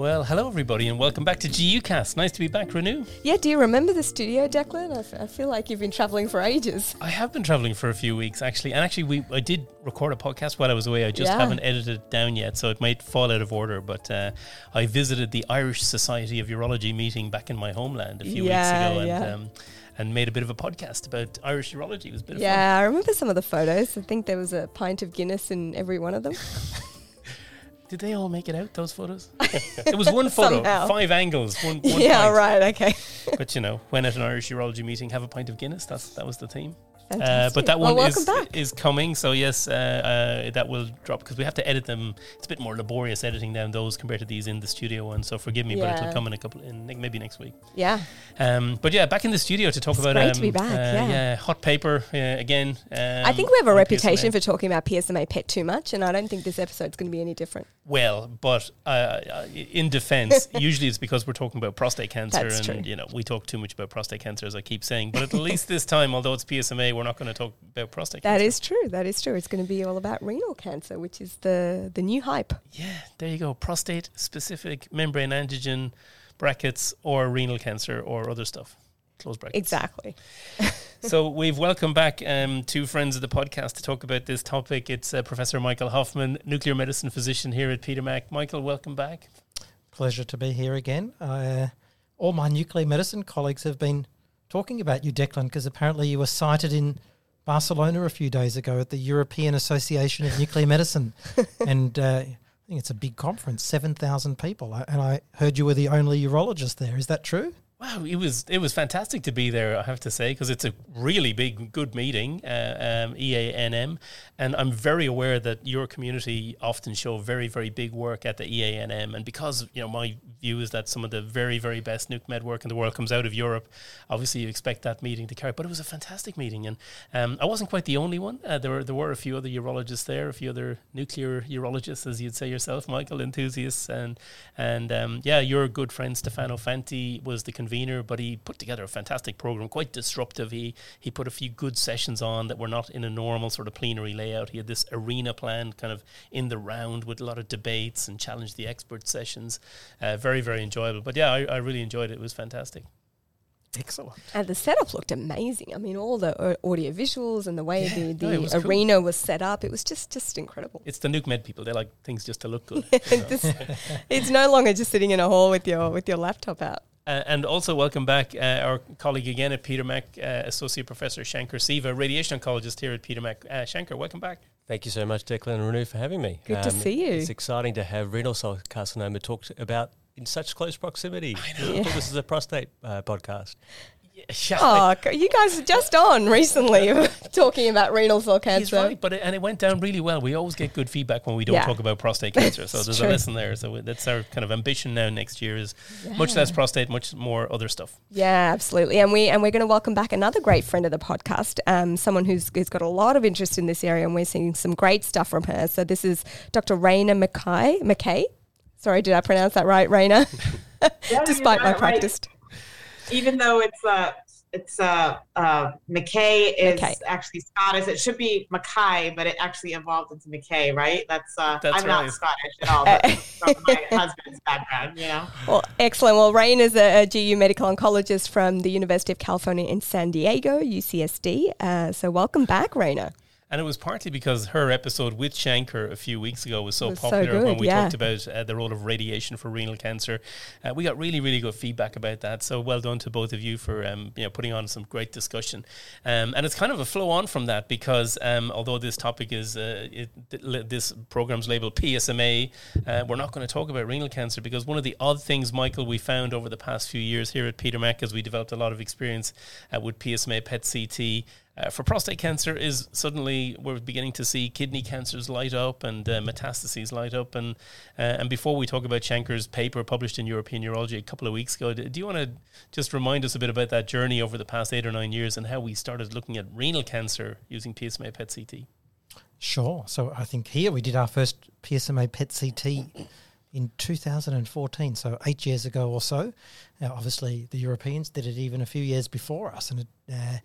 Well, hello everybody, and welcome back to GUcast. Nice to be back, Renu. Yeah, do you remember the studio, Declan? I, f- I feel like you've been travelling for ages. I have been traveling for a few weeks actually, and actually, we I did record a podcast while I was away. I just Yeah. haven't edited it down yet, so it might fall out of order. But uh, I visited the Irish Society of Urology meeting back in my homeland a few Yeah, weeks ago, and yeah. um, and made a bit of a podcast about Irish urology. It was a bit of fun. Yeah, I remember some of the photos. I think there was a pint of Guinness in every one of them. Did they all make it out? Those photos? it was one photo, Somehow. five angles, one. one yeah, pint. right, okay. But you know, when at an Irish urology meeting, have a pint of Guinness. That's that was the theme. Uh, but that one welcome is back. is coming. So yes, uh, uh, that will drop because we have to edit them. It's a bit more laborious editing down those compared to these in the studio ones. So forgive me, but it'll come in a couple in maybe next week. yeah, Um, but yeah, back in the studio to talk It's about great um, to be back, uh, yeah. hot paper uh, again. Um, I think we have a reputation PSMA. for talking about PSMA PET too much, and I don't think this episode's going to be any different. Well, but uh, uh, in defense, usually it's because we're talking about prostate cancer, That's and true. you know we talk too much about prostate cancer, as I keep saying. But at least this time, although it's PSMA, we're not going to talk about prostate. That cancer. is true. That is true. It's going to be all about renal cancer, which is the the new hype. Yeah, there you go. Prostate specific membrane antigen brackets or renal cancer or other stuff. Close brackets. Exactly. so we've welcomed back um, two friends of the podcast to talk about this topic. It's uh, Professor Michael Hofman, nuclear medicine physician here at Peter Mac. Michael, welcome back. Pleasure to be here again. Uh, all my nuclear medicine colleagues have been talking about you, Declan, because apparently you were cited in Barcelona a few days ago at the European Association of Nuclear Medicine. and uh, I think it's a big conference, 7,000 people. And I heard you were the only urologist there. Is that true? Wow, it was it was fantastic to be there. I have to say because it's a really big, good meeting, uh, um, EANM, and I'm very aware that your community often show very, very big work at the EANM, and because you know my view is that some of the very, very best nuke med work in the world comes out of Europe. Obviously, you expect that meeting to carry, but it was a fantastic meeting, and um, I wasn't quite the only one. Uh, there were there were a few other urologists there, a few other nuclear urologists, as you'd say yourself, Michael, enthusiasts, and and um, yeah, your good friend Stefano Fanti was the convener, but he put together a fantastic program, quite disruptive. He he put a few good sessions on that were not in a normal sort of plenary layout. He had this arena plan, kind of in the round with a lot of debates and challenge the expert sessions. Uh, very very very enjoyable. But yeah, I, I really enjoyed it. It was fantastic. Excellent. And the setup looked amazing. I mean, all the uh, audio visuals and the way Yeah, the, the it was cool. arena was set up, it was just just incredible. It's the nuke med people. They like things just to look good. you know. This- it's no longer just sitting in a hall with your with your laptop out. Uh, and also welcome back uh, our colleague again at Peter Mac, uh, Associate Professor Shankar Siva, radiation oncologist here at Peter Mac. Uh, Shankar, welcome back. Thank you so much, Declan and Renew, for having me. Um, Good to see you. It's exciting to have renal cell carcinoma talked about in such close proximity. I know. this is a prostate uh, podcast. Yeah, Oh, c- you guys are just on recently talking about renal cell He's cancer. right, but it, and it went down really well. We always get good feedback when we don't Yeah. talk about prostate cancer. So there's true. a lesson there. So that's our kind of ambition now. Next year is much less prostate, much more other stuff. Yeah, absolutely. And we and we're going to welcome back another great friend of the podcast, um, someone who's, who's got a lot of interest in this area, and we're seeing some great stuff from her. So this is Dr. Rana McKay. McKay. Sorry, did I pronounce that right, Rana? Yeah, Despite my it right. practice. Even though it's uh it's uh, uh McKay is McKay. actually Scottish. It should be Mackay, but it actually evolved into McKay, right? That's uh That's I'm right. not Scottish at all, but from my husband's background, you know. Well, excellent. Well, Rain is a, a GU medical oncologist from the University of California in San Diego, UCSD. Uh, so welcome back, Rana. And it was partly because her episode with Shankar a few weeks ago was so Was so popular when we yeah. talked about uh, the role of radiation for renal cancer. Uh, we got really, really good feedback about that. So well done to both of you for um, you know putting on some great discussion. Um, and it's kind of a flow on from that because um, although this topic is uh, it, this program's labeled PSMA, uh, we're not going to talk about renal cancer because one of the odd things, Michael, we found over the past few years here at Peter Mac as we developed a lot of experience uh, with PSMA PET CT. Uh, for prostate cancer is suddenly we're beginning to see kidney cancers light up and uh, metastases light up and uh, and before we talk about Shankar's paper published in European Urology a couple of weeks ago, do you want to just remind us a bit about that journey over the past eight or nine years and how we started looking at renal cancer using PSMA PET CT? Sure. So I think here we did our first PSMA PET CT in 2014, so eight years ago or so. Now, obviously, the Europeans did it even a few years before us, and it, uh,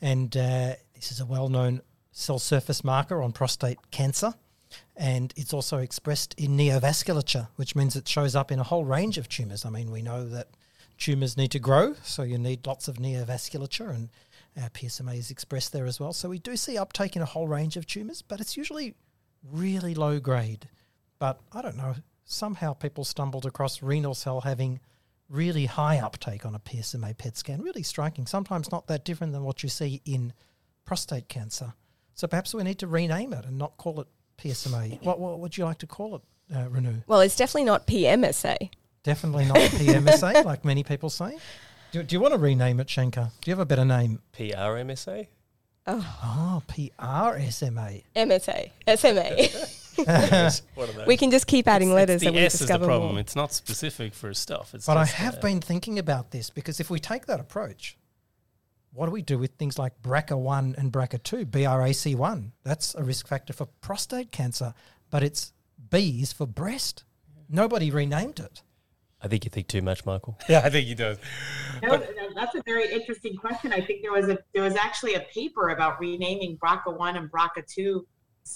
and uh, this is a well-known cell surface marker on prostate cancer. And it's also expressed in neovasculature, which means it shows up in a whole range of tumours. I mean, we know that tumours need to grow, so you need lots of neovasculature, and PSMA is expressed there as well. So we do see uptake in a whole range of tumours, but it's usually really low grade. But I don't know, somehow people stumbled across renal cell having really high uptake on a PSMA PET scan. Really striking. Sometimes not that different than what you see in prostate cancer. So perhaps we need to rename it and not call it PSMA. What, what would you like to call it, uh, Renu? Well, it's definitely not PMSA. Definitely not PMSA, like many people say. Do, do you want to rename it, Shankar? Do you have a better name? PRMSA? Oh, PRSMA. MSA. SMA. One of those. we can just keep adding letters It's the and we S is the problem. more. It's not specific for stuff. It's But I have uh, been thinking about this because if we take that approach, what do we do with things like BRCA1 and BRCA2, BRAC1? That's a risk factor for prostate cancer, but it's B is for breast. Nobody renamed it. I think you think too much, Michael. Yeah, I think he does. No, no, that's a very interesting question. I think there was a there was actually a paper about renaming BRCA1 and BRCA2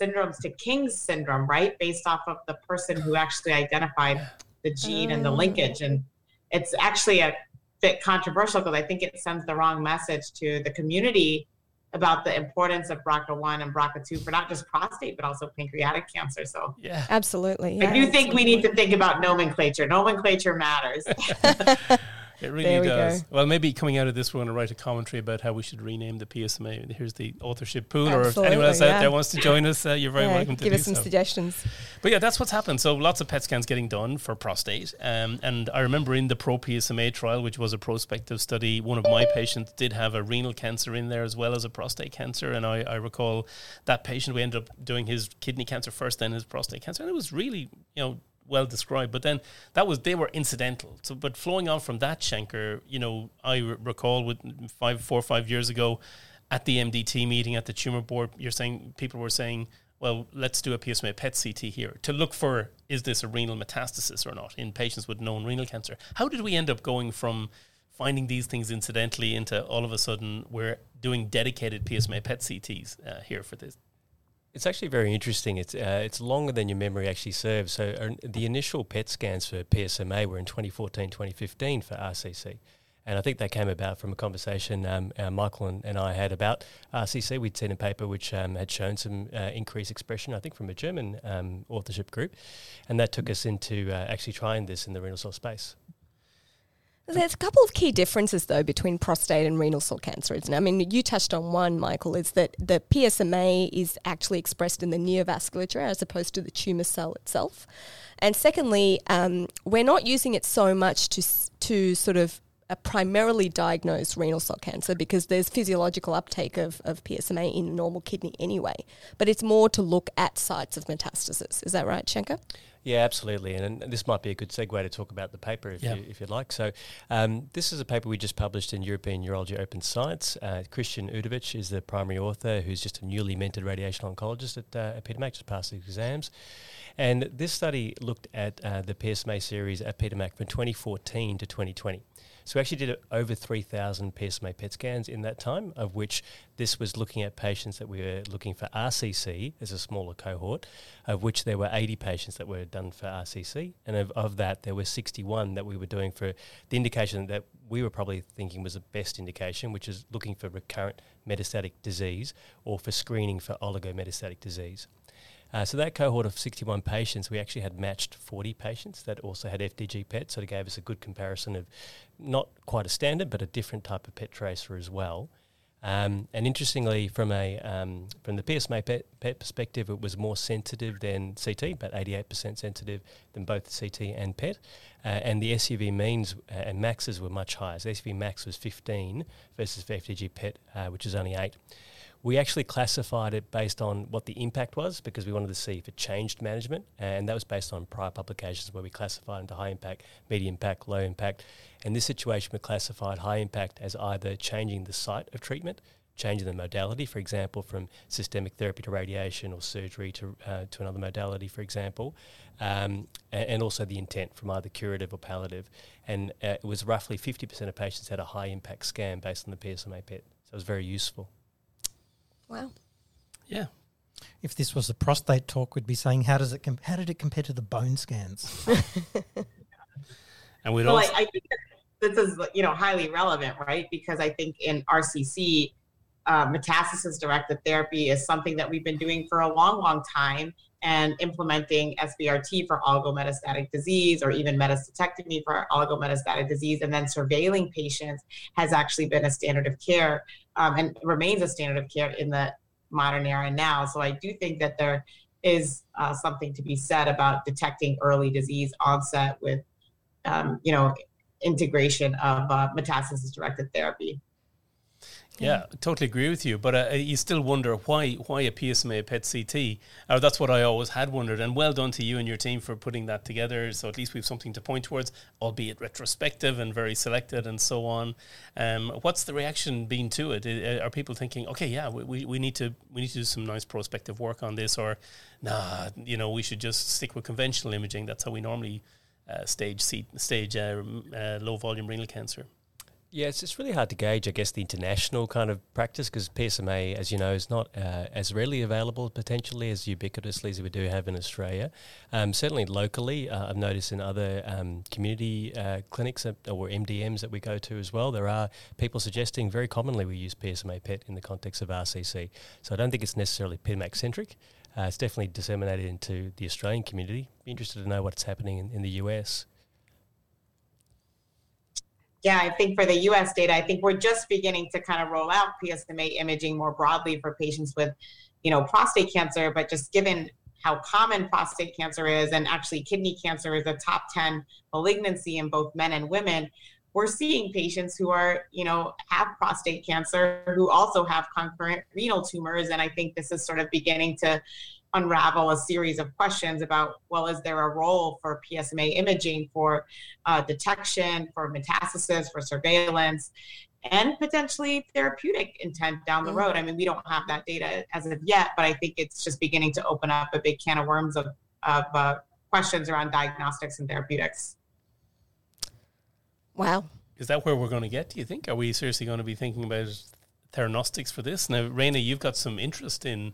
syndromes to King's syndrome, right? Based off of the person who actually identified the gene and the Oh. linkage. And it's actually a bit controversial because I think it sends the wrong message to the community about the importance of BRCA1 and BRCA2 for not just prostate, but also pancreatic cancer. So Yeah. Absolutely. I yeah. do think we need to think about nomenclature. Nomenclature matters. It really we does. go. Well, maybe coming out of this, we're going to write a commentary about how we should rename the PSMA. Here's the authorship pool, or if anyone Absolutely, else out there wants to join us, uh, you're very Yeah, welcome to give us some so. suggestions. But yeah, that's what's happened. So lots of PET scans getting done for prostate. Um, and I remember in the Pro PSMA trial, which was a prospective study, one of my patients did have a renal cancer in there as well as a prostate cancer. And I, I recall that patient, we ended up doing his kidney cancer first, then his prostate cancer. And it was really, you know, well described. But then that was, they were incidental. So, but flowing on from that, Shankar, you know, I recall with five, four or five years ago, at the MDT meeting at the tumor board, you're saying people were saying, well, let's do a PSMA PET CT here to look for is this a renal metastasis or not in patients with known renal cancer. How did we end up going from finding these things incidentally into all of a sudden we're doing dedicated PSMA PET CTs uh, here for this? It's actually very interesting. It's uh, it's longer than your memory actually serves. So uh, the initial PET scans for PSMA were in 2014, 2015 for RCC. And I think they came about from a conversation um, uh, Michael and, and I had about RCC. We'd seen a paper which um, had shown some uh, increased expression, I think, from a German um, authorship group. And that took us into uh, actually trying this in the renal cell space. There's a couple of key differences, though, between prostate and renal cell cancer, isn't it? I mean, you touched on one, Michael, is that the PSMA is actually expressed in the neovasculature as opposed to the tumour cell itself. And secondly, um, we're not using it so much to, to sort of primarily diagnose renal cell cancer because there's physiological uptake of, of PSMA in normal kidney anyway. But it's more to look at sites of metastasis. Is that right, Shankar? Yeah, absolutely, and, and this might be a good segue to talk about the paper if, Yeah. you, if you'd like. So, um, this is a paper we just published in European Urology Open Science. Uh, Christian Udovic is the primary author, who's just a newly minted radiation oncologist at, uh, at Peter Mac, just passed his exams. And this study looked at uh, the PSMA series at Peter Mac from 2014 to 2020. So we actually did over 3,000 PSMA PET scans in that time, of which this was looking at patients that we were looking for RCC as a smaller cohort, of which there were 80 patients that were done for RCC. And of, of that, there were 61 that we were doing for the indication that we were probably thinking was the best indication, which is looking for recurrent metastatic disease or for screening for oligometastatic disease. Uh, so that cohort of 61 patients, we actually had matched 40 patients that also had FDG PET, so it gave us a good comparison of not quite a standard, but a different type of PET tracer as well. Um, and interestingly, from a um, from the PSMA PET, PET perspective, it was more sensitive than CT, about 88% sensitive than both CT and PET. Uh, and the SUV means uh, and maxes were much higher. So SUV max was 15 versus FDG PET, uh, which is only 8. We actually classified it based on what the impact was because we wanted to see if it changed management, and that was based on prior publications where we classified into high impact, medium impact, low impact. In this situation, we classified high impact as either changing the site of treatment, changing the modality, for example, from systemic therapy to radiation or surgery to, uh, to another modality, for example, um, a- and, also the intent from either curative or palliative. And uh, it was roughly 50% of patients had a high impact scan based on the PSMA PET. So it was very useful. Wow. Yeah. If this was a prostate talk, we'd be saying, how does it com- how did it compare to the bone scans? and we'd well, also I, I think this is you know highly relevant, right? Because I think in RCC, uh, metastasis directed therapy is something that we've been doing for a long, long time, and implementing SBRT for oligometastatic disease or even metastectomy for oligometastatic disease, and then surveilling patients has actually been a standard of care um, and remains a standard of care in the modern era now. So I do think that there is uh, something to be said about detecting early disease onset with, um, you know, integration of uh, metastasis directed therapy. Yeah, totally agree with you. But uh, you still wonder why why a PSMA PET CT. Uh, that's what I always had wondered. And well done to you and your team for putting that together. So at least we have something to point towards, albeit retrospective and very selected and so on. Um, what's the reaction been to it? Uh, are people thinking, okay, yeah, we, we need to we need to do some nice prospective work on this, or nah, you know, we should just stick with conventional imaging. That's how we normally uh, stage stage uh, uh, low volume renal cancer. Yeah, it's, it's really hard to gauge, I guess, the international kind of practice because PSMA, as you know, is not uh, as readily available potentially as ubiquitously as we do have in Australia. Um, certainly locally, uh, I've noticed in other um, community uh, clinics or MDMs that we go to as well, there are people suggesting very commonly we use PSMA PET in the context of RCC. So I don't think it's necessarily PMAC centric. Uh, it's definitely disseminated into the Australian community. Be interested to know what's happening in, in the US yeah, I think for the US data, I think we're just beginning to kind of roll out PSMA imaging more broadly for patients with, you know, prostate cancer, but just given how common prostate cancer is and actually kidney cancer is a top 10 malignancy in both men and women, we're seeing patients who are, you know, have prostate cancer who also have concurrent renal tumors. And I think this is sort of beginning to unravel a series of questions about well is there a role for psma imaging for uh, detection for metastasis for surveillance and potentially therapeutic intent down the mm-hmm. road? I mean we don't have that data as of yet but i think it's just beginning to open up a big can of worms of, of uh, questions around diagnostics and therapeutics. Wow. Is that where we're going to get do you think? Are we seriously going to be thinking about theranostics for this? Now Rana you've got some interest in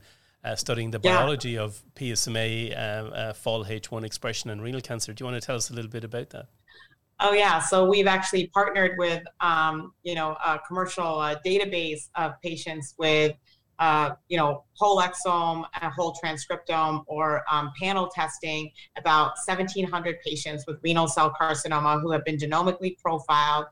uh, studying the biology yeah. of PSMA, uh, uh, FOLH1 expression, and renal cancer. Do you want to tell us a little bit about that? Oh yeah, so we've actually partnered with um, you know a commercial uh, database of patients with uh, you know whole exome, a whole transcriptome, or um, panel testing about 1,700 patients with renal cell carcinoma who have been genomically profiled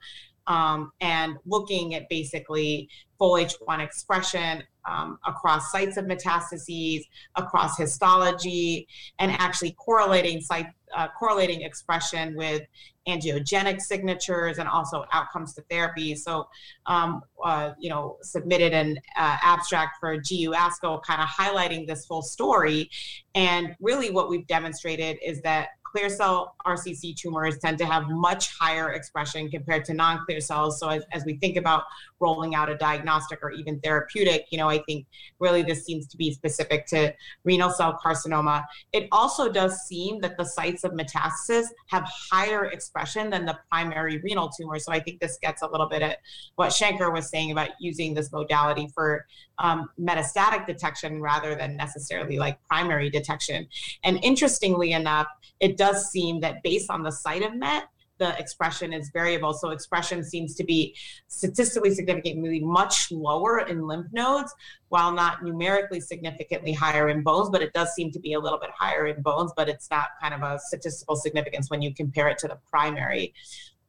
um, and looking at basically FOLH1 expression um, across sites of metastases, across histology, and actually correlating site uh, correlating expression with angiogenic signatures and also outcomes to therapy. So, um, uh, you know, submitted an uh, abstract for GU ASCO, kind of highlighting this full story. And really, what we've demonstrated is that clear cell RCC tumors tend to have much higher expression compared to non-clear cells. So as, as we think about rolling out a diagnostic or even therapeutic, you know, I think really this seems to be specific to renal cell carcinoma. It also does seem that the sites of metastasis have higher expression than the primary renal tumor. So I think this gets a little bit at what Shankar was saying about using this modality for um, metastatic detection rather than necessarily like primary detection. And interestingly enough, it does seem that based on the site of MET, the expression is variable. So expression seems to be statistically significantly much lower in lymph nodes, while not numerically significantly higher in bones. But it does seem to be a little bit higher in bones, but it's not kind of a statistical significance when you compare it to the primary.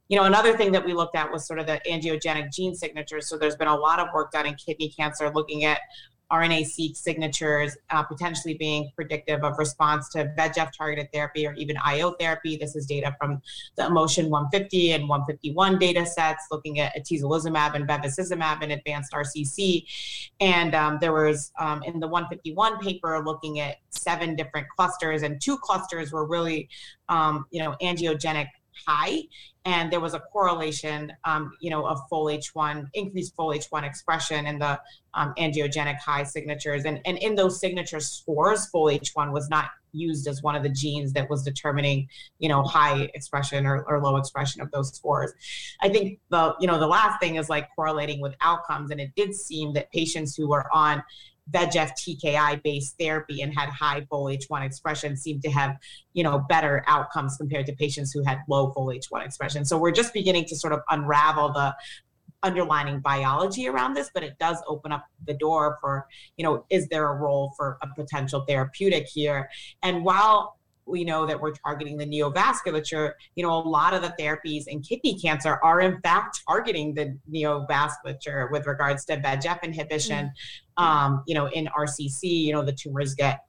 You know, another thing that we looked at was sort of the angiogenic gene signatures. So there's been a lot of work done in kidney cancer looking at RNA-seq signatures uh, potentially being predictive of response to VEGF targeted therapy or even IO therapy. This is data from the IMmotion 150 and 151 data sets looking at atezolizumab and bevacizumab in advanced RCC. And um, there was um, in the 151 paper looking at seven different clusters, and two clusters were really, um, you know, angiogenic high and there was a correlation, um, you know, of FOLH1, increased FOLH1 expression in the um, angiogenic high signatures. And, and in those signature scores, FOLH1 was not used as one of the genes that was determining, you know, high expression or, or low expression of those scores. I think the, you know, the last thing is like correlating with outcomes. And it did seem that patients who were on VEGF TKI based therapy and had high FOLH1 expression seemed to have, you know, better outcomes compared to patients who had low FOLH1 expression. So we're just beginning to sort of unravel the underlining biology around this, but it does open up the door for, you know, is there a role for a potential therapeutic here? And while we know that we're targeting the neovasculature, you know, a lot of the therapies in kidney cancer are in fact targeting the neovasculature with regards to VEGF inhibition. Mm-hmm. Um, you know, in RCC, you know, the tumors get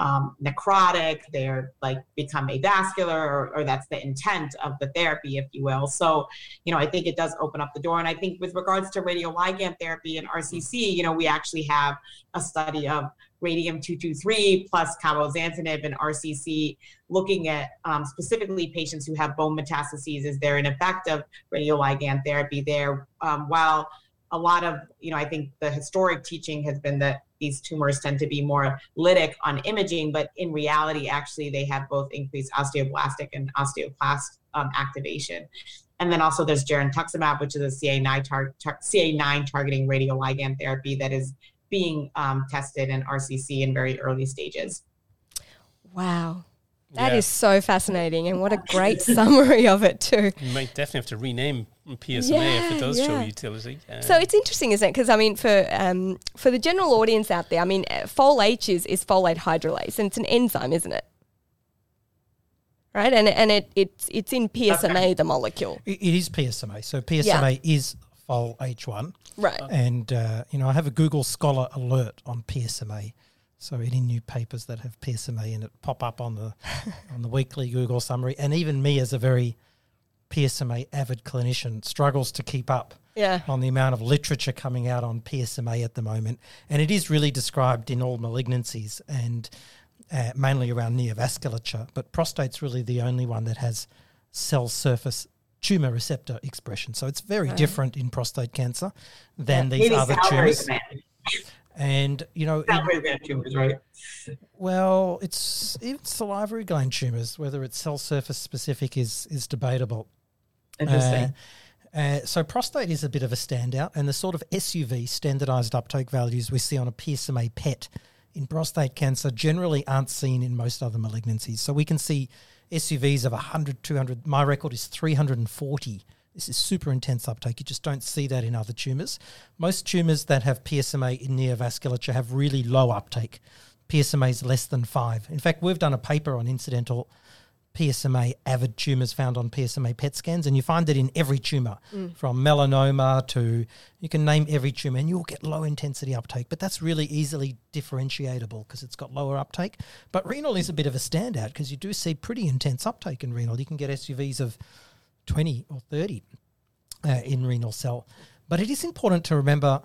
um, necrotic, they're like become avascular, or, or, that's the intent of the therapy, if you will. So, you know, I think it does open up the door. And I think with regards to radioligand therapy and RCC, you know, we actually have a study of radium 223 plus cabozantinib and RCC, looking at um, specifically patients who have bone metastases. Is there an effect of radioligand therapy there? Um, while a lot of, you know, I think the historic teaching has been that these tumors tend to be more lytic on imaging, but in reality, actually, they have both increased osteoblastic and osteoclast um, activation. And then also there's girentuximab, which is a CA9, tar- tar- CA9 targeting radioligand therapy that is being um, tested in RCC in very early stages. Wow. that yeah. is so fascinating, and what a great summary of it too. You might definitely have to rename PSMA yeah, if it does yeah. show utility. So it's interesting, isn't it? Because I mean, for um, for the general audience out there, I mean, uh, FOLH is is folate hydrolase, and it's an enzyme, isn't it? Right, and and it it's it's in PSMA, okay. the molecule. it is PSMA. So PSMA is FOLH1. Right. And, uh, you know, I have a Google Scholar alert on PSMA. So any new papers that have PSMA in it pop up on the on the weekly Google summary. And even me as a very PSMA avid clinician struggles to keep up yeah. on the amount of literature coming out on PSMA at the moment. And it is really described in all malignancies and uh, mainly around neovasculature. But prostate's really the only one that has cell surface tumor receptor expression. So it's very right. different in prostate cancer than yeah, these other tumors. And you know, it, tumors, right? Well, it's even salivary gland tumors. Whether it's cell surface specific is is debatable. Interesting. Uh, uh, so prostate is a bit of a standout, and the sort of SUV standardized uptake values we see on a PSMA PET in prostate cancer generally aren't seen in most other malignancies. So we can see SUVs of 100, 200. My record is 340. This is super intense uptake. You just don't see that in other tumours. Most tumours that have PSMA in neovasculature have really low uptake. PSMA is less than five. In fact, we've done a paper on incidental PSMA avid tumors found on PSMA PET scans, and you find it in every tumor, mm. from melanoma to you can name every tumor, and you'll get low intensity uptake. But that's really easily differentiable because it's got lower uptake. But renal is a bit of a standout because you do see pretty intense uptake in renal. You can get SUVs of 20 or 30 uh, in renal cell. But it is important to remember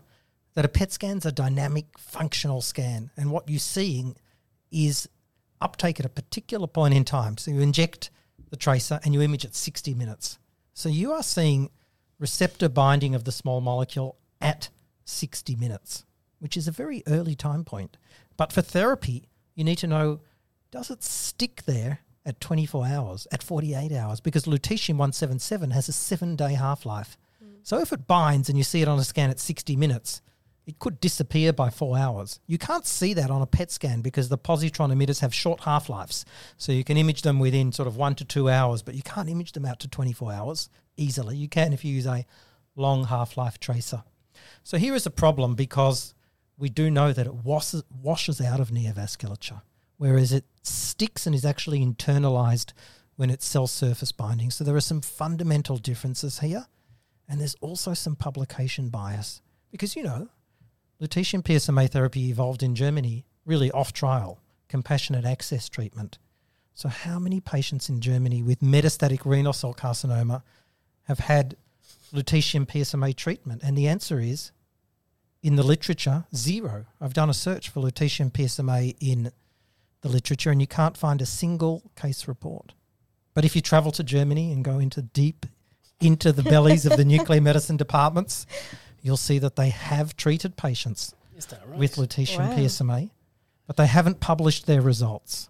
that a PET scan's a dynamic functional scan, and what you're seeing is uptake at a particular point in time. So you inject the tracer and you image at 60 minutes. So you are seeing receptor binding of the small molecule at 60 minutes, which is a very early time point. But for therapy, you need to know does it stick there at 24 hours, at 48 hours? Because lutetium 177 has a seven day half life. Mm. So if it binds and you see it on a scan at 60 minutes, it could disappear by four hours. You can't see that on a PET scan because the positron emitters have short half lives. So you can image them within sort of one to two hours, but you can't image them out to 24 hours easily. You can if you use a long half life tracer. So here is a problem because we do know that it washes, washes out of neovasculature, whereas it sticks and is actually internalized when it's cell surface binding. So there are some fundamental differences here. And there's also some publication bias because, you know, Lutetium PSMA therapy evolved in Germany, really off trial, compassionate access treatment. So, how many patients in Germany with metastatic renal cell carcinoma have had lutetium PSMA treatment? And the answer is in the literature, zero. I've done a search for lutetium PSMA in the literature and you can't find a single case report. But if you travel to Germany and go into deep into the bellies of the nuclear medicine departments, you'll see that they have treated patients right? with lutetium wow. PSMA, but they haven't published their results.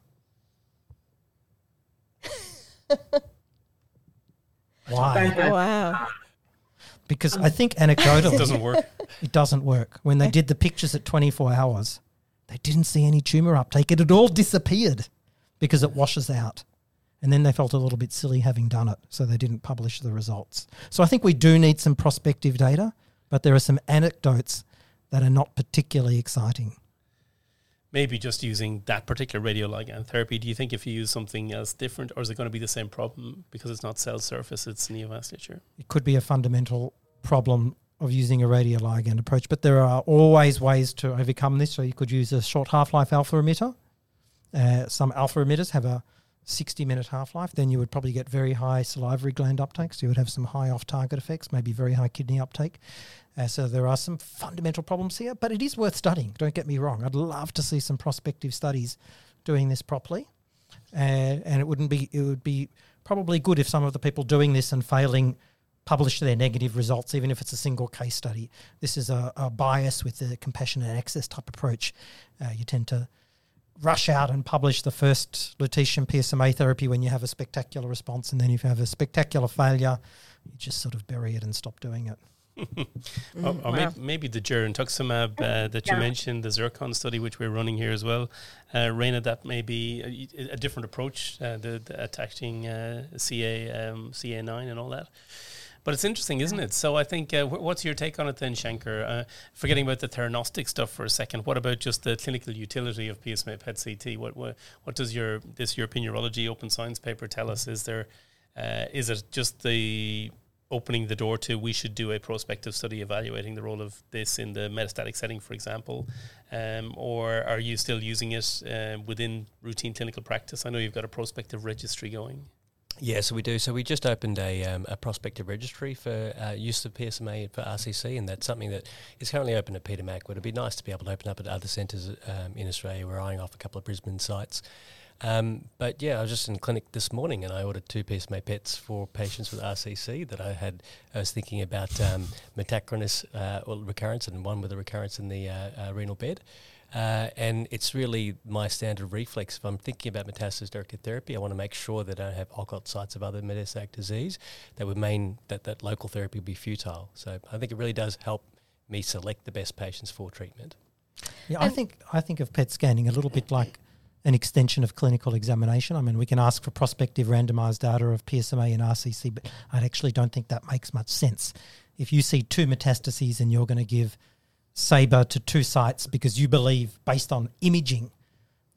Why? Wow. Because I think anecdotally it doesn't work. It doesn't work. When they did the pictures at 24 hours, They didn't see any tumor uptake. It had all disappeared because it washes out. And then they felt a little bit silly having done it, so they didn't publish the results. So I think we do need some prospective data, but there are some anecdotes that are not particularly exciting. Maybe just using that particular radioligand therapy. Do you think if you use something else different, or is it going to be the same problem because it's not cell surface, it's neovasculature? It could be a fundamental problem of using a radioligand approach, but there are always ways to overcome this. So you could use a short half life alpha emitter. Uh, some alpha emitters have a 60 minute half life, then you would probably get very high salivary gland uptake. So you would have some high off target effects, maybe very high kidney uptake. Uh, so there are some fundamental problems here, but it is worth studying. Don't get me wrong. I'd love to see some prospective studies doing this properly. Uh, and it wouldn't be, it would be probably good if some of the people doing this and failing publish their negative results, even if it's a single case study. This is a, a bias with the compassionate access type approach. Uh, you tend to rush out and publish the first lutetium PSMA therapy when you have a spectacular response, and then if you have a spectacular failure, you just sort of bury it and stop doing it. or, or wow. maybe, maybe, the girentuximab uh, that you mentioned, the Zircon study, which we're running here as well. Uh, Rana, that may be a, a different approach, uh, the, the, attacking uh, CA um, CA9 and all that. But it's interesting, isn't it? So I think, uh, what's your take on it then, Shankar? Uh, forgetting about the theranostic stuff for a second, what about just the clinical utility of PSMA PET CT? What, what, what does your this European Urology Open Science paper tell us? Is there uh, is it just the opening the door to we should do a prospective study evaluating the role of this in the metastatic setting, for example, um, or are you still using it uh, within routine clinical practice? I know you've got a prospective registry going. Yeah, so we do. So we just opened a, um, a prospective registry for uh, use of PSMA for RCC, and that's something that is currently open at Peter Mac. It'd be nice to be able to open up at other centres um, in Australia. We're eyeing off a couple of Brisbane sites. Um, but yeah, I was just in clinic this morning and I ordered two PSMA PETs for patients with RCC that I had. I was thinking about um, metachronous uh, recurrence and one with a recurrence in the uh, uh, renal bed. Uh, and it's really my standard reflex. If I'm thinking about metastasis directed therapy, I want to make sure that I don't have occult sites of other metastatic disease that would mean that that local therapy would be futile. So I think it really does help me select the best patients for treatment. Yeah, I think I think of PET scanning a little bit like an extension of clinical examination. I mean, we can ask for prospective randomized data of PSMA and RCC, but I actually don't think that makes much sense. If you see two metastases and you're going to give SABR to two sites because you believe, based on imaging,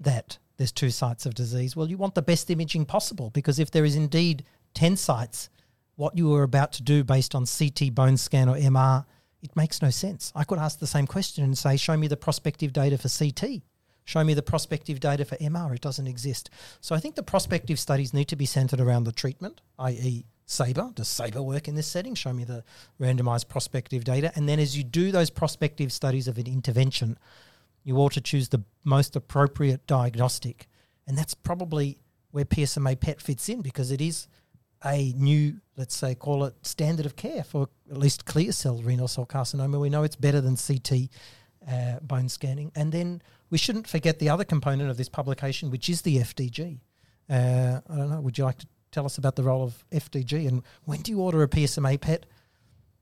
that there's two sites of disease. Well, you want the best imaging possible because if there is indeed 10 sites, what you are about to do based on CT, bone scan, or MR, it makes no sense. I could ask the same question and say, show me the prospective data for CT. Show me the prospective data for MR. It doesn't exist. So I think the prospective studies need to be centered around the treatment, i.e., SABR. Does SABR work in this setting? Show me the randomized prospective data. And then as you do those prospective studies of an intervention, you ought to choose the most appropriate diagnostic. And that's probably where PSMA PET fits in because it is a new, let's say, call it standard of care for at least clear cell renal cell carcinoma. We know it's better than CT uh, bone scanning. And then we shouldn't forget the other component of this publication, which is the FDG. Uh, I don't know, would you like to tell us about the role of FDG and when do you order a PSMA PET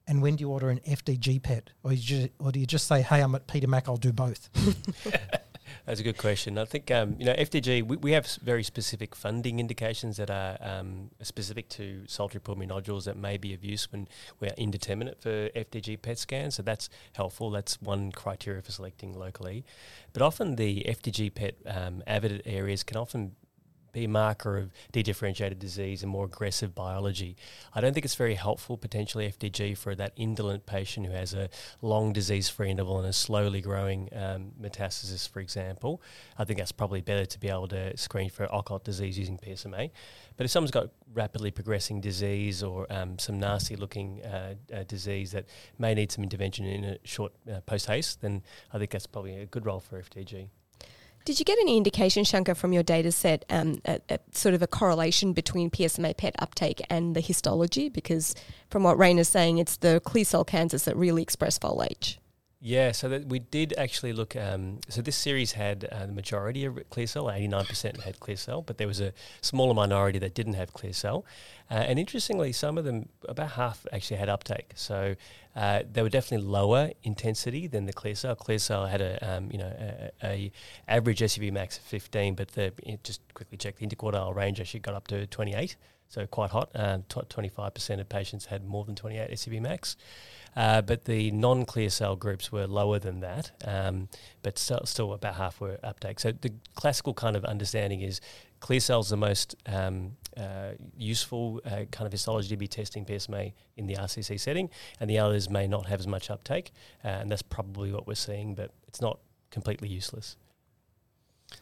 and when do you order an FDG PET? Or, just, or do you just say, hey, I'm at Peter Mac, I'll do both? That's a good question. I think um, you know FDG. We, we have very specific funding indications that are um, specific to solitary pulmonary nodules that may be of use when we're indeterminate for FDG PET scans. So that's helpful. That's one criteria for selecting locally. But often the FDG PET um, avid areas can often be a marker of dedifferentiated disease and more aggressive biology. I don't think it's very helpful, potentially, FDG for that indolent patient who has a long disease free interval and a slowly growing um, metastasis, for example. I think that's probably better to be able to screen for occult disease using PSMA. But if someone's got rapidly progressing disease or um, some nasty looking uh, uh, disease that may need some intervention in a short uh, post haste, then I think that's probably a good role for FDG. Did you get any indication, Shankar, from your data set, um, a, a sort of a correlation between PSMA PET uptake and the histology? Because from what Rain is saying, it's the clear cell cancers that really express FOLH. Yeah, so that we did actually look. Um, so this series had uh, the majority of clear cell, eighty nine percent had clear cell, but there was a smaller minority that didn't have clear cell. Uh, and interestingly, some of them, about half, actually had uptake. So uh, they were definitely lower intensity than the clear cell. Clear cell had a um, you know a, a, average SUV max of fifteen, but the just quickly check the interquartile range actually got up to twenty eight. So quite hot. Um, Twenty five percent of patients had more than twenty eight SUV max. Uh, but the non-clear cell groups were lower than that, um, but still, still, about half were uptake. So the classical kind of understanding is clear cells are the most um, uh, useful uh, kind of histology to be testing PSMA in the RCC setting, and the others may not have as much uptake, uh, and that's probably what we're seeing, but it's not completely useless.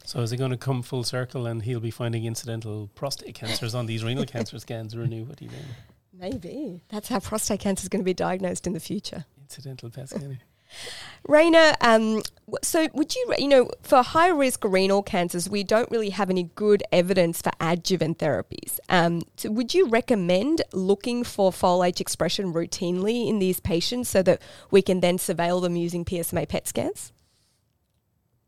So is it going to come full circle and he'll be finding incidental prostate cancers on these renal cancer scans, Renu? What do you mean? Maybe. That's how prostate cancer is going to be diagnosed in the future. Incidental PET scanning. Rana, um, so would you, you know, for high risk renal cancers, we don't really have any good evidence for adjuvant therapies. Um, so would you recommend looking for folate expression routinely in these patients so that we can then surveil them using PSMA PET scans?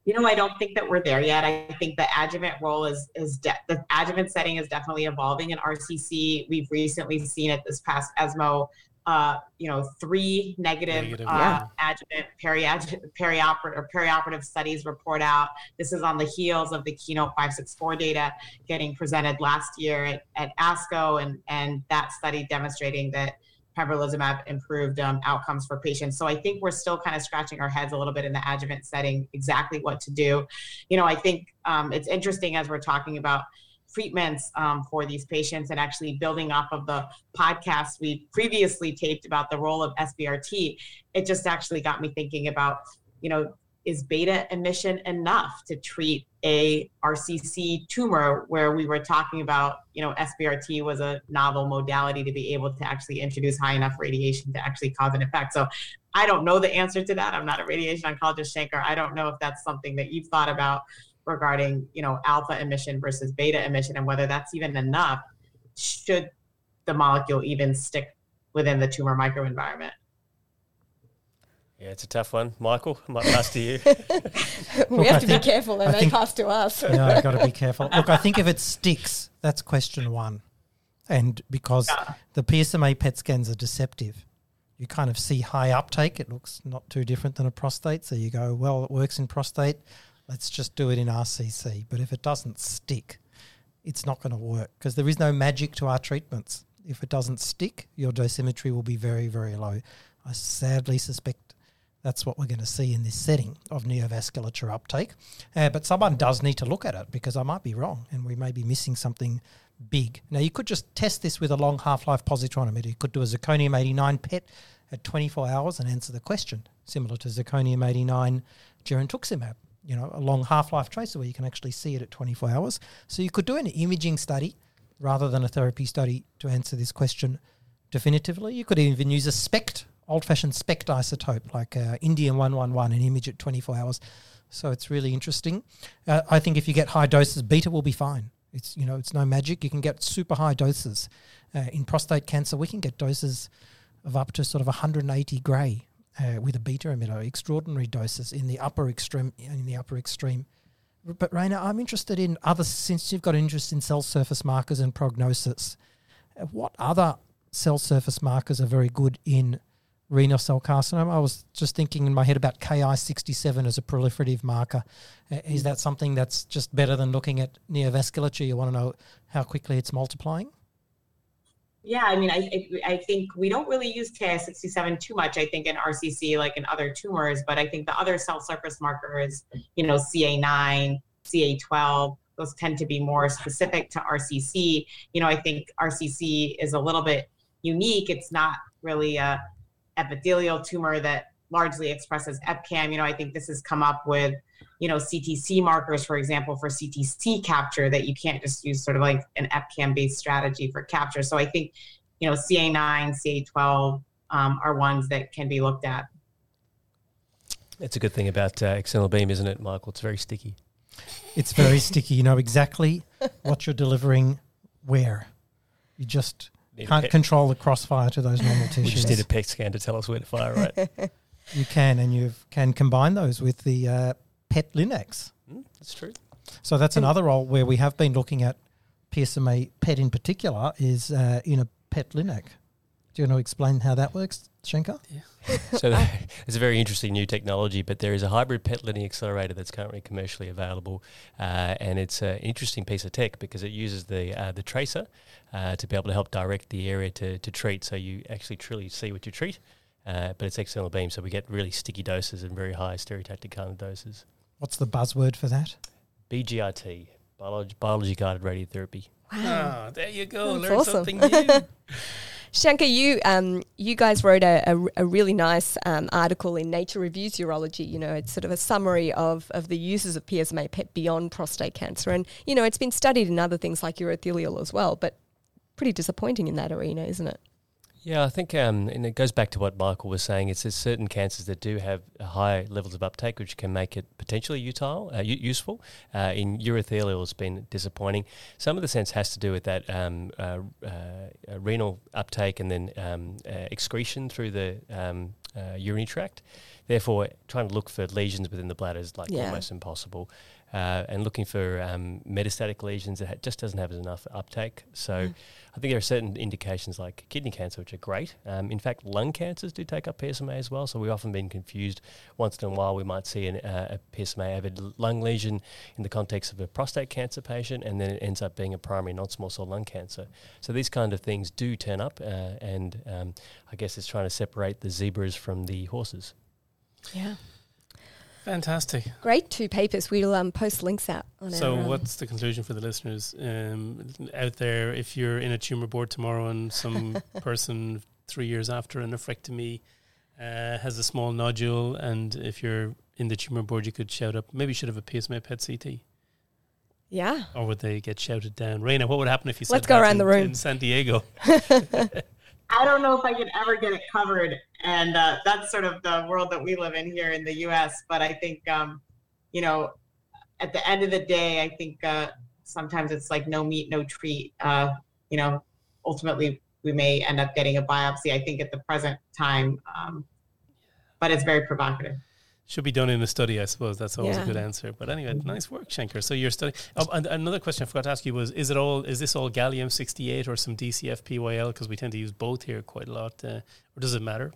You know, I don't think that we're there yet. I think the adjuvant role is is de- the adjuvant setting is definitely evolving in RCC. We've recently seen it this past ESMO. Uh, you know, three negative, negative uh, yeah. adjuvant peri-adjuvant, perioperative or perioperative studies report out. This is on the heels of the Keynote 564 data getting presented last year at, at ASCO, and and that study demonstrating that pembrolizumab improved um, outcomes for patients. So I think we're still kind of scratching our heads a little bit in the adjuvant setting, exactly what to do. You know, I think um, it's interesting as we're talking about treatments um, for these patients and actually building off of the podcast we previously taped about the role of SBRT. It just actually got me thinking about, you know, is beta emission enough to treat a RCC tumor where we were talking about, you know, SBRT was a novel modality to be able to actually introduce high enough radiation to actually cause an effect. So I don't know the answer to that. I'm not a radiation oncologist, Shankar. I don't know if that's something that you've thought about regarding, you know, alpha emission versus beta emission and whether that's even enough. Should the molecule even stick within the tumor microenvironment? Yeah, it's a tough one. Michael, I might pass to you. we Look, have I to think, be careful and I they think, pass to us. yeah, I've got to be careful. Look, I think if it sticks, that's question one. And because yeah. the PSMA PET scans are deceptive, you kind of see high uptake. It looks not too different than a prostate. So you go, well, it works in prostate. Let's just do it in RCC. But if it doesn't stick, it's not going to work because there is no magic to our treatments. If it doesn't stick, your dosimetry will be very, very low. I sadly suspect that's what we're going to see in this setting of neovasculature uptake. Uh, but someone does need to look at it because I might be wrong and we may be missing something big. Now, you could just test this with a long half life positron emitter. You could do a zirconium 89 PET at 24 hours and answer the question, similar to zirconium 89 girentuximab. You know, a long half life tracer where you can actually see it at 24 hours. So you could do an imaging study rather than a therapy study to answer this question definitively. You could even use a SPECT old fashioned SPECT isotope like uh, indium 111 and image at 24 hours. So it's really interesting. Uh, I think if you get high doses, beta will be fine. It's you know it's no magic. You can get super high doses. Uh, in prostate cancer, we can get doses of up to sort of 180 gray uh, with a beta emitter. Extraordinary doses in the upper extreme. In the upper extreme. But Rana, I'm interested in other since you've got interest in cell surface markers and prognosis. Uh, what other cell surface markers are very good in renal cell carcinoma. I was just thinking in my head about Ki67 as a proliferative marker. Uh, is that something that's just better than looking at neovasculature? You want to know how quickly it's multiplying? Yeah, I mean, I, I think we don't really use Ki67 too much, I think, in RCC like in other tumors, but I think the other cell surface markers, you know, CA9, CA12, those tend to be more specific to RCC. You know, I think RCC is a little bit unique. It's not really a epithelial tumor that largely expresses EpCAM. You know, I think this has come up with, you know, CTC markers, for example, for CTC capture that you can't just use sort of like an EpCAM based strategy for capture. So I think, you know, CA9, CA12 um, are ones that can be looked at. It's a good thing about uh, external beam, isn't it, Michael? It's very sticky. It's very sticky. You know exactly what you're delivering where. You just can't control the crossfire to those normal tissues. We just need a PET scan to tell us where to fire, right? You can, and you can combine those with the uh, PET Linacs. Mm, that's true. So that's another role where we have been looking at PSMA PET in particular is uh, in a PET Linac. Do you want to explain how that works, Shankar? Yeah. so it's a very interesting new technology, but there is a hybrid PET linear accelerator that's currently commercially available, uh, and it's an interesting piece of tech because it uses the uh, the tracer uh, to be able to help direct the area to, to treat, so you actually truly see what you treat. Uh, but it's external beam, so we get really sticky doses and very high stereotactic kind of doses. What's the buzzword for that? BGRT, biology, biology guided radiotherapy. Ah, there you go. That's Learn awesome. something new. Shankar, you um, you guys wrote a, a, a really nice um, article in Nature Reviews Urology. You know, it's sort of a summary of, of the uses of PSMA PET beyond prostate cancer, and you know, it's been studied in other things like urothelial as well. But pretty disappointing in that arena, isn't it? Yeah, I think, um, and it goes back to what Michael was saying. It's there's certain cancers that do have high levels of uptake, which can make it potentially utile, uh, u- useful. Uh, in urothelial, it's been disappointing. Some of the sense has to do with that um, uh, uh, renal uptake and then um, uh, excretion through the um, uh, urinary tract. Therefore, trying to look for lesions within the bladder is like Yeah. almost impossible. Uh, and looking for um, metastatic lesions that ha- just doesn't have enough uptake. So, I think there are certain indications like kidney cancer, which are great. Um, in fact, lung cancers do take up PSMA as well. So we've often been confused. Once in a while, we might see an, uh, a PSMA avid lung lesion in the context of a prostate cancer patient, and then it ends up being a primary non-small cell lung cancer. So these kind of things do turn up, uh, and um, I guess it's trying to separate the zebras from the horses. Yeah, Fantastic. great two papers. We'll um, post links out. On So, our, um, what's the conclusion for the listeners um, out there? If you're in a tumor board tomorrow and some person three years after a nephrectomy uh, has a small nodule, and if you're in the tumor board, you could shout up, maybe you should have a PSMA PET CT, yeah, or would they get shouted down? Rana, what would happen if you said Let's go around in, the room. in San Diego? I don't know if I could ever get it covered, and uh, that's sort of the world that we live in here in the U.S. But I think, um, you know, at the end of the day, I think uh, sometimes it's like no meat, no treat. Uh, you know, ultimately we may end up getting a biopsy. I think at the present time, um, but it's very provocative. Should be done in a study, I suppose. That's always Yeah. a good answer. But anyway, nice work, Shankar. So you're studying. Oh, and another question I forgot to ask you was: Is it all? Is this all gallium sixty eight or some DCFPyL? Because we tend to use both here quite a lot. Uh, or does it matter?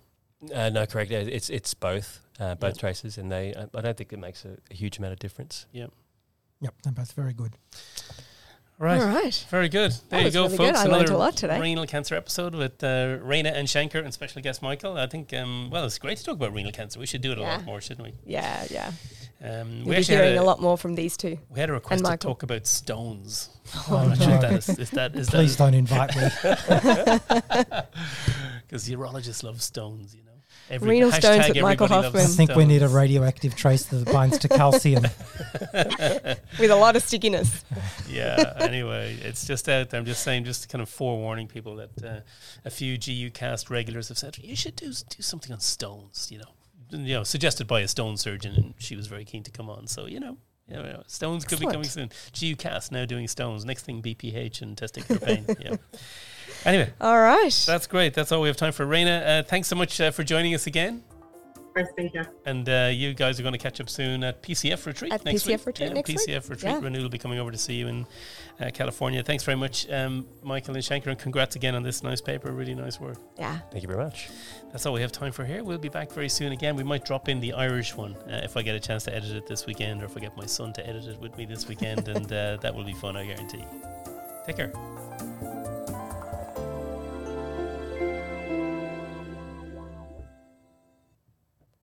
Uh, no, correct. It's it's both, uh, both Yeah. traces, and they. Uh, I don't think it makes a, a huge amount of difference. Yep, they're both very good. Right. all right. Very good. There you was go, really good. folks. I learned Another a lot today. renal cancer episode with uh, Rana and Shankar and special guest Michael. I think, um, well, it's great to talk about renal cancer. We should do it a Yeah. lot more, shouldn't we? Yeah, yeah. Um, You'll we be hearing a, a lot more from these two. we had a request to talk about stones. Oh, no. that is, is that is Please that don't invite me. because urologists love stones, you know. Every, Renal stones hashtag with Michael Hofman. I Hofman. think we need a radioactive trace that binds to calcium. with a lot of stickiness. yeah. Anyway, it's just out there. I'm just saying, just kind of forewarning people that uh, a few GU cast regulars have said you should do do something on stones. You know, you know, suggested by a stone surgeon, and she was very keen to come on. So you know. You know, stones could be coming soon. GU cast now doing stones. Next thing, BPH and testicular pain. yeah. Anyway, All right. that's great. That's all we have time for. Rana, uh, thanks so much uh, for joining us again. First, thank you. And uh, you guys are going to catch up soon at PCF retreat At next PCF week. retreat yeah, next week. PCF retreat. Yeah. Renu will be coming over to see you in uh, California. Thanks very much, um, Michael and Shankar, and congrats again on this nice paper. Really nice work. yeah. Thank you very much. That's all we have time for here. We'll be back very soon again. We might drop in the Irish one uh, if I get a chance to edit it this weekend, or if I get my son to edit it with me this weekend, and uh, that will be fun. I guarantee. Take care.